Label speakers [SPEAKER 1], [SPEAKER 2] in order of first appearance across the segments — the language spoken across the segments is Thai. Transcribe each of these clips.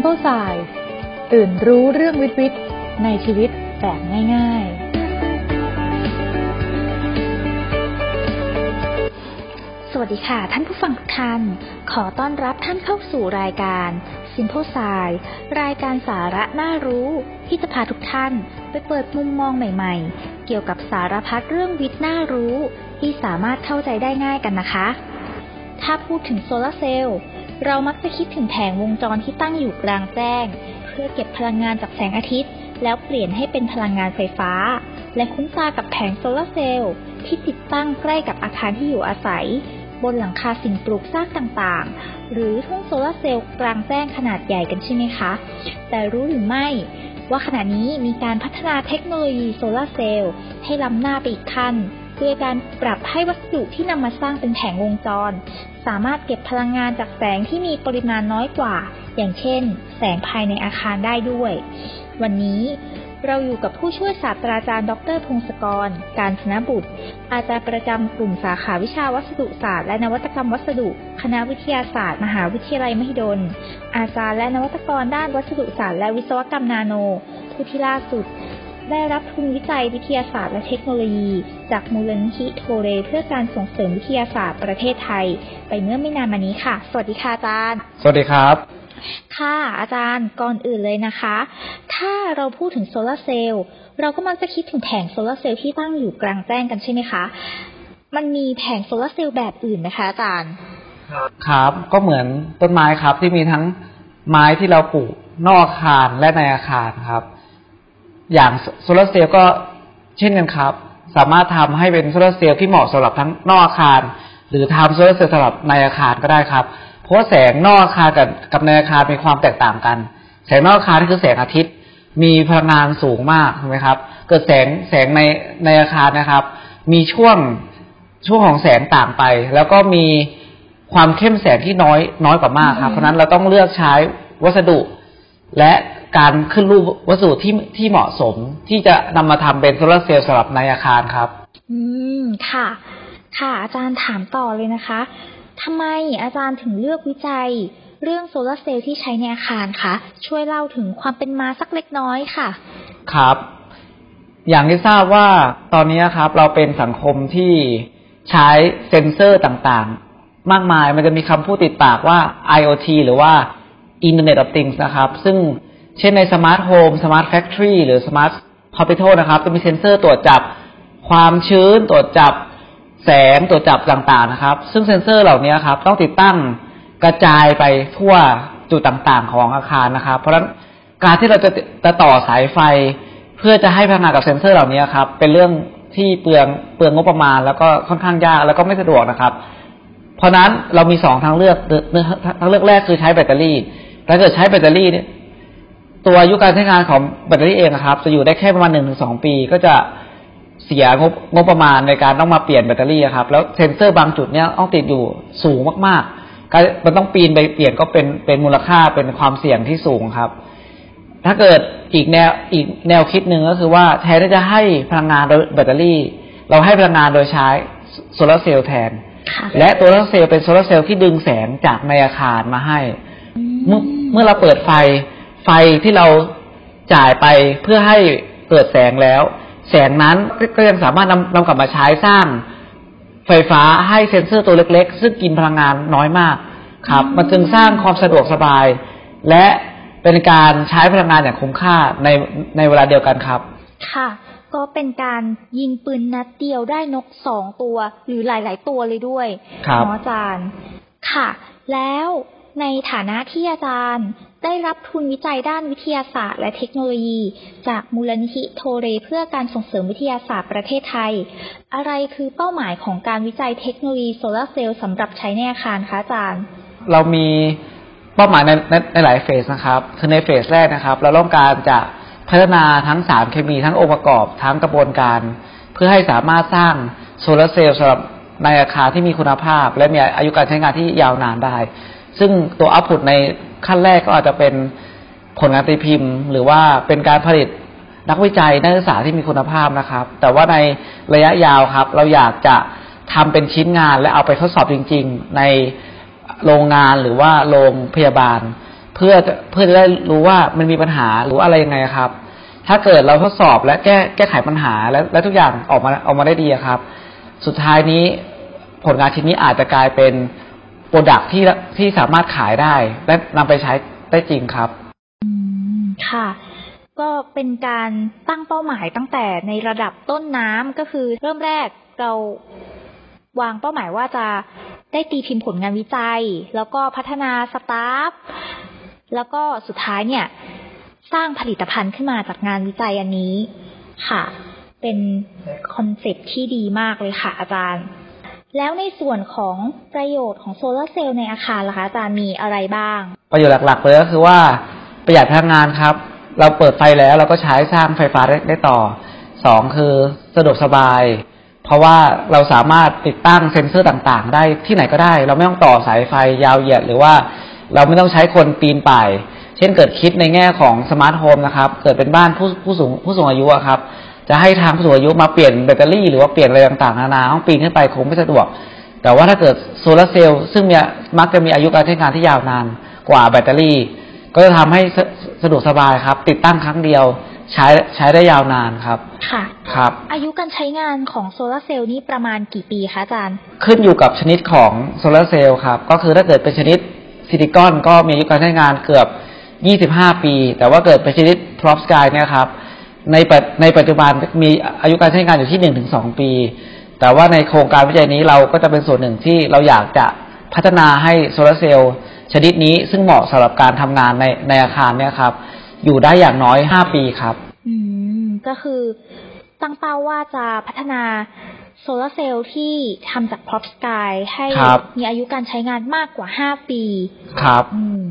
[SPEAKER 1] Simple Science ตื่นรู้เรื่องวิทย์วิทย์ในชีวิตแบบง่าย
[SPEAKER 2] สวัสดีค่ะท่านผู้ฟังทุกท่าน ขอต้อนรับท่านเข้าสู่รายการ Simple Science รายการสาระน่ารู้ที่จะพาทุกท่านไปเปิดมุมมองใหม่ ๆ เกี่ยวกับสารพัดเรื่องวิทย์น่ารู้ ที่สามารถเข้าใจได้ง่ายกันนะคะ ถ้าพูดถึงโซลาร์เซลล์ เรามักจะคิดถึงแผงวงจรที่ตั้งอยู่กลางแจ้ง เพื่อเก็บพลังงานจากแสงอาทิตย์ แล้วเปลี่ยนให้เป็นพลังงานไฟฟ้า และคุ้นตากับแผงโซลาร์เซลล์ที่ติดตั้งใกล้กับอาคารที่อยู่อาศัย บนหลังคาสิ่งปลูกสร้างต่างๆ หรือทุ่งโซลาร์เซลล์กลางแจ้งขนาดใหญ่กันใช่ไหมคะ แต่รู้หรือไม่ว่าขณะนี้มีการพัฒนาเทคโนโลยีโซลาร์เซลล์ให้ล้ำหน้าไปอีกขั้น ด้วยการปรับให้วัสดุที่นำมาสร้างเป็นแผงวงจร สามารถเก็บพลังงานจากแสงที่มีปริมาณน้อยกว่า อย่างเช่น แสงภายในอาคารได้ด้วย วันนี้เราอยู่กับผู้ช่วยศาสตราจารย์ ดร พงศกร การชนะบุตร อาจารย์ประจำกลุ่มสาขาวิชาวัสดุศาสตร์และนวัตกรรมวัสดุ คณะวิทยาศาสตร์ มหาวิทยาลัยมหิดล อาจารย์และนวัตกรด้านวัสดุศาสตร์และวิศวกรรมนาโน ผู้ที่ล่าสุด ได้รับทุนวิจัยวิทยาศาสตร์และเทคโนโลยี จากมูลนิธิโทเร เพื่อการส่งเสริมวิทยาศาสตร์ประเทศไทย ไปเมื่อไม่นานมานี้ค่ะ สวัสดีค่ะอาจารย์
[SPEAKER 3] สวัสดีครับ
[SPEAKER 2] ค่ะอาจารย์ก่อนอื่นเลยนะคะ ถ้าเราพูดถึงโซลาร์เซลล์เราก็มักจะคิดถึงแผงโซลาร์เซลล์ที่ตั้งอยู่กลางแจ้งกันใช่ไหมคะ มันมีแผงโซลาร์เซลล์แบบอื่นไหมคะอาจารย์
[SPEAKER 3] ครับก็เหมือนต้นไม้ครับที่มีทั้งไม้ที่เราปลูกนอกอาคารและในอาคารครับ อย่างโซลาร์เซลล์ก็เช่นกันครับ สามารถทำให้เป็นโซลาร์เซลล์ที่เหมาะสำหรับทั้งนอกอาคาร หรือทำโซลาร์เซลล์สำหรับในอาคารก็ได้ครับ เพราะาแสงนอกอาคารกับกับในอาคารมีความแตกต่างกัน แสงนอกอาคารนี่คือแสงอาทิตย์ มีพลังงานสูงมากถูกไหมครับ เกิดแสงแสงในในอาคารนะครับ มีช่วงช่วงของแสงต่างไป แล้วก็มีความเข้มแสงที่น้อยน้อยกว่ามากครับ เพราะนั้นเราต้องเลือกใช้วัสดุ และการขึ้นรูปวัสดุที่ที่เหมาะสมที่จะนำมาทำเป็นโซลาร์เซลล์สำหรับในอาคารครับ
[SPEAKER 2] อืมค่ะ ค่ะ อาจารย์ถามต่อเลยนะคะทำไมอาจารย์ถึงเลือกวิจัย เรื่องโซลาร์เซลล์ที่ใช้ในอาคารคะช่วยเล่าถึงความเป็นมาสักเล็กน้อยค่ะ
[SPEAKER 3] ครับ อย่างที่ทราบว่าตอนนี้ครับ เราเป็นสังคมที่ใช้เซ็นเซอร์ต่างๆ มากมายมันจะมีคำพูดติดปากว่า IoT หรือว่า Internet of Things นะครับ ซึ่งเช่นใน smart home smart factory หรือ smart hospital นะครับ จะมีเซ็นเซอร์ตรวจจับความชื้น ตรวจจับแสง ตรวจจับต่างๆนะครับ ซึ่งเซ็นเซอร์เหล่านี้ครับ ต้องติดตั้งกระจายไปทั่วจุดต่างๆ ของอาคารนะครับ เพราะฉะนั้นการที่เราจะจะต่อสายไฟ เพื่อจะให้พลังงานกับเซ็นเซอร์เหล่านี้ครับ เป็นเรื่องที่เปลืองเปลืองงบประมาณ แล้วก็ค่อนข้างยากแล้วก็ไม่สะดวกนะครับ เพราะนั้นเรามีสองทางเลือกทางเลือกแรกคือใช้แบตเตอรี่ ถ้าเกิดใช้แบตเตอรี่เนี่ย ตัวอายุการใช้งานของแบตเตอรี่เองนะครับ จะอยู่ได้แค่ประมาณหนึ่งถึงสองปี ก็จะเสียงบงบประมาณในการต้องมาเปลี่ยนแบตเตอรี่ครับ แล้วเซ็นเซอร์บางจุดเนี้ยต้องติดอยู่สูงมากๆการมันต้องปีนไปเปลี่ยนก็เป็นเป็นมูลค่าเป็นความเสี่ยงที่สูงครับ ถ้าเกิดอีกแนวอีกแนวคิดหนึ่งก็คือว่าแทนที่จะให้พลังงานโดยแบตเตอรี่ เราให้พลังงานโดยใช้โซลาร์เซลล์แทน และตัวโซลาร์เซลล์เป็นโซลาร์เซลล์ที่ดึงแสงจากในอาคารมาให้ เมื่อเมื่อเราเปิดไฟ ไฟที่เราจ่ายไปเพื่อให้เกิดแสงแล้ว แสงนั้นก็ยังสามารถนำนำกลับมาใช้สร้างไฟฟ้าให้เซ็นเซอร์ตัวเล็ก ๆ ซึ่งกินพลังงานน้อยมากครับ มันจึงสร้างความสะดวกสบาย และเป็นการใช้พลังงานอย่างคุ้มค่าในในเวลาเดียวกันครับ
[SPEAKER 2] ค่ะ ก็เป็นการยิงปืนนัดเดียวได้นกสองตัว หรือหลาย ๆ ตัวเลยด้วย
[SPEAKER 3] ครับ
[SPEAKER 2] เนาะอาจารย์ ค่ะ แล้ว ในฐานะที่อาจารย์ได้รับทุนวิจัยด้านวิทยาศาสตร์ และเทคโนโลยี จากมูลนิธิโทเรเพื่อการส่งเสริมวิทยาศาสตร์ประเทศไทย อะไรคือเป้าหมายของการวิจัยเทคโนโลยีโซลาร์เซลล์สำหรับใช้ในอาคารคะอาจารย์
[SPEAKER 3] เรามีเป้าหมายในในในหลายเฟสนะครับคือในเฟสแรกนะครับ เราต้องการจะพัฒนาทั้งสารเคมีทั้งองค์ประกอบทั้งกระบวนการ เพื่อให้สามารถสร้างโซลาร์เซลล์สำหรับในอาคารที่มีคุณภาพ และมีอายุการใช้งานที่ยาวนานได้ ซึ่งตัวอัพพุตในขั้นแรกก็อาจจะเป็นผลงานตีพิมพ์ หรือว่าเป็นการผลิตนักวิจัยนักศึกษาที่มีคุณภาพนะครับ แต่ว่าในระยะยาวครับ เราอยากจะทำเป็นชิ้นงานและเอาไปทดสอบจริง ๆ ในโรงงานหรือว่าโรงพยาบาล เพื่อเพื่อจะได้รู้ว่ามันมีปัญหาหรืออะไรยังไงครับ ถ้าเกิดเราทดสอบและแก้แก้ไขปัญหาและและทุกอย่างออกมาออกมาได้ดีครับ สุดท้ายนี้ผลงานชิ้นนี้อาจจะกลายเป็น โปรดักที่ที่สามารถขายได้ และนำไปใช้ได้จริงครับ
[SPEAKER 2] ค่ะ ก็เป็นการตั้งเป้าหมายตั้งแต่ในระดับต้นน้ำก็คือเริ่มแรกเราวางเป้าหมายว่าจะได้ตีพิมพ์ผลงานวิจัย แล้วก็พัฒนาสตาฟแล้วก็สุดท้ายเนี่ย สร้างผลิตภัณฑ์ขึ้นมาจากงานวิจัยอันนี้ค่ะ เป็นคอนเซ็ปที่ดีมากเลยค่ะอาจารย์ แล้วในส่วนของประโยชน์ของโซลาร์เซลล์ในอาคารล่ะคะอาจารย์มีอะไรบ้าง
[SPEAKER 3] ประโยชน์หลักๆเลยก็คือว่าประหยัดพลังงานครับ เราเปิดไฟแล้วเราก็ใช้สร้างไฟฟ้าได้ไดต่อสองคือสะดวกสบาย เพราะว่าเราสามารถติดตั้งเซ็นเซอร์ต่างๆ ได้ที่ไหนก็ได้ เราไม่ต้องต่อสายไฟยาวเหยียด หรือว่าเราไม่ต้องใช้คนปีนป่าย เช่นเกิดคิดในแง่ของ smart home นะครับ เกิดเป็นบ้านผู้ผู้สูงผู้สูงอายุครับ จะให้ทางผู้สูงอายุมาเปลี่ยนแบตเตอรี่หรือว่าเปลี่ยนอะไรต่างๆนานาต้องปีนขึ้นไปคงไม่สะดวก แต่ว่าถ้าเกิดโซลาร์เซลล์ซึ่งมีมักจะมีอายุการใช้งานที่ยาวนานกว่าแบตเตอรี่ ก็จะทำให้สสะดวกสบายครับ ติดตั้งครั้งเดียวใช้ใช้ได้ยาวนานครับ
[SPEAKER 2] ค่ะ
[SPEAKER 3] ครับ
[SPEAKER 2] อายุการใช้งานของโซลาร์เซลล์นี่ประมาณกี่ปีคะอาจารย์
[SPEAKER 3] ขึ้นอยู่กับชนิดของโซลาร์เซลล์ครับ ก็คือถ้าเกิดเป็นชนิดซิลิคอนก็มีอายุการใช้งานเกือบ 25 ปี แต่ว่าเกิดเป็นชนิดพรอ p สกายเนี่ยครับ ในปัจในปัจจุบันมีอายุการใช้งานอยู่ที่1-2ปี แต่ว่าในโครงการวิจัยนี้เราก็จะเป็นส่วนหนึ่งที่เราอยากจะพัฒนาให้โซลาร์เซลล์ชนิดนี้ซึ่งเหมาะสำหรับการทำงานในในอาคารเนี่ยครับ อยู่ได้อย่างน้อย5ปีครับ
[SPEAKER 2] อืมก็คือตั้งเป้าว่าจะพัฒนาโซลาร์เซลล์ที่ทำจากพ r o p Sky ให้
[SPEAKER 3] ครับ
[SPEAKER 2] มีอายุการใช้งานมากกว่า5ปี
[SPEAKER 3] ครับ
[SPEAKER 2] อืม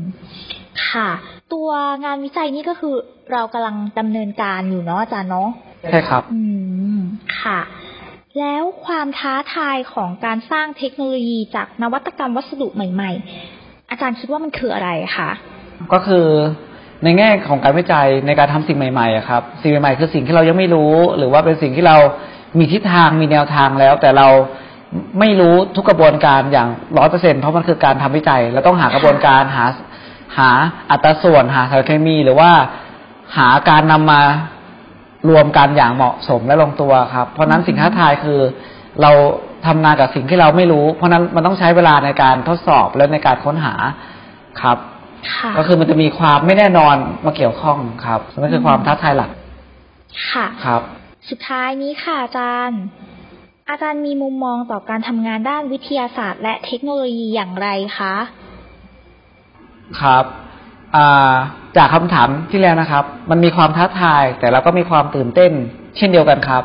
[SPEAKER 2] ค่ะ ตัวงานวิจัยนี่ก็คือเรากำลังดำเนินการอยู่เนาะอาจารย์เนาะ
[SPEAKER 3] ใช่ครับ
[SPEAKER 2] อืมค่ะ แล้วความท้าทายของการสร้างเทคโนโลยีจากนวัตกรรมวัสดุใหม่ ๆ อาจารย์คิดว่ามันคืออะไรคะ
[SPEAKER 3] ก็คือในแง่ของการวิจัยในการทำสิ่งใหม่ๆอะครับ สิ่งใหม่ๆคือสิ่งที่เรายังไม่รู้ หรือว่าเป็นสิ่งที่เรามีทิศทางมีแนวทางแล้ว แต่เราไม่รู้ทุกกระบวนการอย่างร้อยเปอร์เซ็นเพราะมันคือการทำวิจัยเราต้องหากระบวนการหา หาอัตราส่วนหาสารเคมีหรือว่าหาการนำมารวมกันอย่างเหมาะสมและลงตัวครับ เพราะฉะนั้นสิ่งท้าทายคือเราทำงานกับสิ่งที่เราไม่รู้ เพราะฉะนั้นมันต้องใช้เวลาในการทดสอบและในการค้นหาครับ
[SPEAKER 2] ค่ะ
[SPEAKER 3] ก็คือมันจะมีความไม่แน่นอนมาเกี่ยวข้องครับนั่นคือความท้าทายหลัก
[SPEAKER 2] ค่ะ
[SPEAKER 3] ครับ
[SPEAKER 2] สุดท้ายนี้ค่ะอาจารย์ อาจารย์มีมุมมองต่อการทำงานด้านวิทยาศาสตร์ และเทคโนโลยีอย่างไรคะ
[SPEAKER 3] ครับจากคำถามที่แล้วนะครับ มันมีความท้าทาย แต่เราก็มีความตื่นเต้น เช่นเดียวกันครับ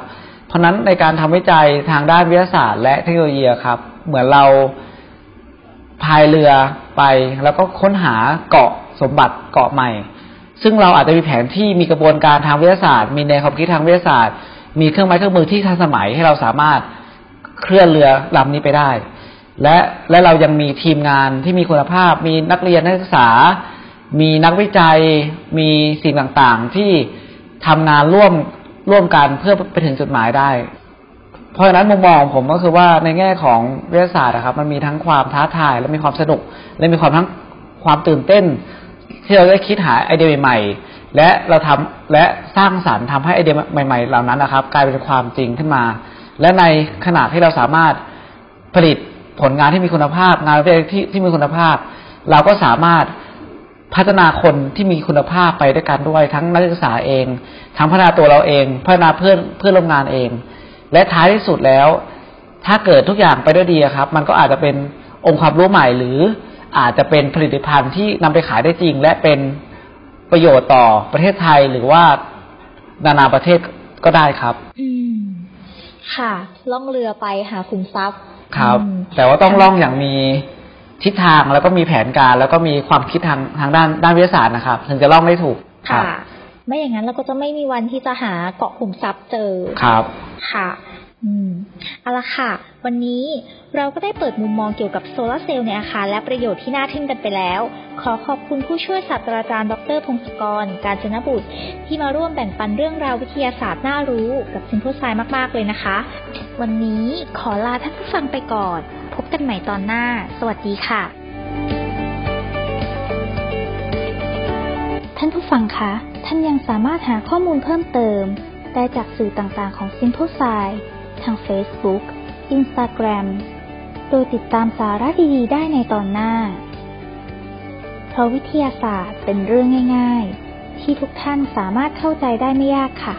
[SPEAKER 3] เพราะฉะนั้นในการทำวิจัยทางด้านวิทยาศาสตร์และเทคโนโลยีครับ เหมือนเราพายเรือไป แล้วก็ค้นหาเกาะสมบัติเกาะใหม่ ซึ่งเราอาจจะมีแผนที่มีกระบวนการทางวิทยาศาสตร์ มีแนวความคิดทางวิทยาศาสตร์ มีเครื่องไม้เครื่องมือที่ทันสมัยให้เราสามารถเคลื่อนเรือลำนี้ไปได้ และและเรายังมีทีมงานที่มีคุณภาพ มีนักเรียนนักศึกษา มีนักวิจัย มีสิ่งต่างๆ ที่ทำงานร่วมร่วมกันเพื่อไปถึงจุดหมายได้ เพราะฉะนั้นมุมมองของผมก็คือว่าในแง่ของวิทยาศาสตร์นะครับ มันมีทั้งความท้าทาย และมีความสนุก และมีความทั้งความตื่นเต้น ที่เราได้คิดหาไอเดียใหม่ๆ และเราทำและสร้างสรรค์ทำให้ไอเดียใหม่ ๆ เหล่านั้นนะครับ กลายเป็นความจริงขึ้นมา และในขณะที่เราสามารถผลิต ผลงานที่มีคุณภาพ งานวิจัยที่ที่มีคุณภาพ เราก็สามารถพัฒนาคนที่มีคุณภาพไปด้วยกันด้วย ทั้งนักศึกษาเอง ทั้งพัฒนาตัวเราเอง พัฒนาเพื่อนเพื่อนร่วมงานเอง และท้ายที่สุดแล้ว ถ้าเกิดทุกอย่างไปด้วยดีครับ มันก็อาจจะเป็นองค์ความรู้ใหม่หรืออาจจะเป็นผลิตภัณฑ์ที่นำไปขายได้จริง และเป็นประโยชน์ต่อประเทศไทยหรือว่านานาประเทศก็ได้ครับ
[SPEAKER 2] อืม ค่ะ ล่องเรือไปหาขุมทรัพย์
[SPEAKER 3] ครับ
[SPEAKER 2] อืม
[SPEAKER 3] แต่ว่าต้องล่องอย่างมีทิศทางแล้วก็มีแผนการแล้วก็มีความคิดทางทางด้านด้านวิทยาศาสตร์นะครับ ถึงจะล่องได้ถูกครั
[SPEAKER 2] ค่ะ
[SPEAKER 3] บ
[SPEAKER 2] ไม่อย่างนั้นเราก็จะไม่มีวันที่จะหาเกาะขุมทรัพย์เจอ
[SPEAKER 3] ครับ
[SPEAKER 2] ค่ะ อืมเอาละค่ะ วันนี้เราก็ได้เปิดมุมมองเกี่ยวกับโซลาร์เซลล์ในอาคารและประโยชน์ที่น่าทึ่งกันไปแล้ว ขอขอบคุณผู้ช่วยศาสตราจารย์ ดรพงศกร การจนบุตร ที่มาร่วมแบ่งปันเรื่องราววิทยาศาสตร์น่ารู้กับซิมโพไซมาก ๆ เลยนะคะ วันนี้ขอลาท่านผู้ฟังไปก่อน พบกันใหม่ตอนหน้า สวัสดีค่ะ ท่านผู้ฟังคะ ท่านยังสามารถหาข้อมูลเพิ่มเติม ได้จากสื่อต่างๆของ Simple s c i ทาง Facebook, Instagram โดยติดตามสาระดีๆ ได้ในตอนหน้า เพราะวิทยาศาสตร์เป็นเรื่องง่าย ๆ ที่ทุกท่านสามารถเข้าใจได้ไม่ยากค่ะ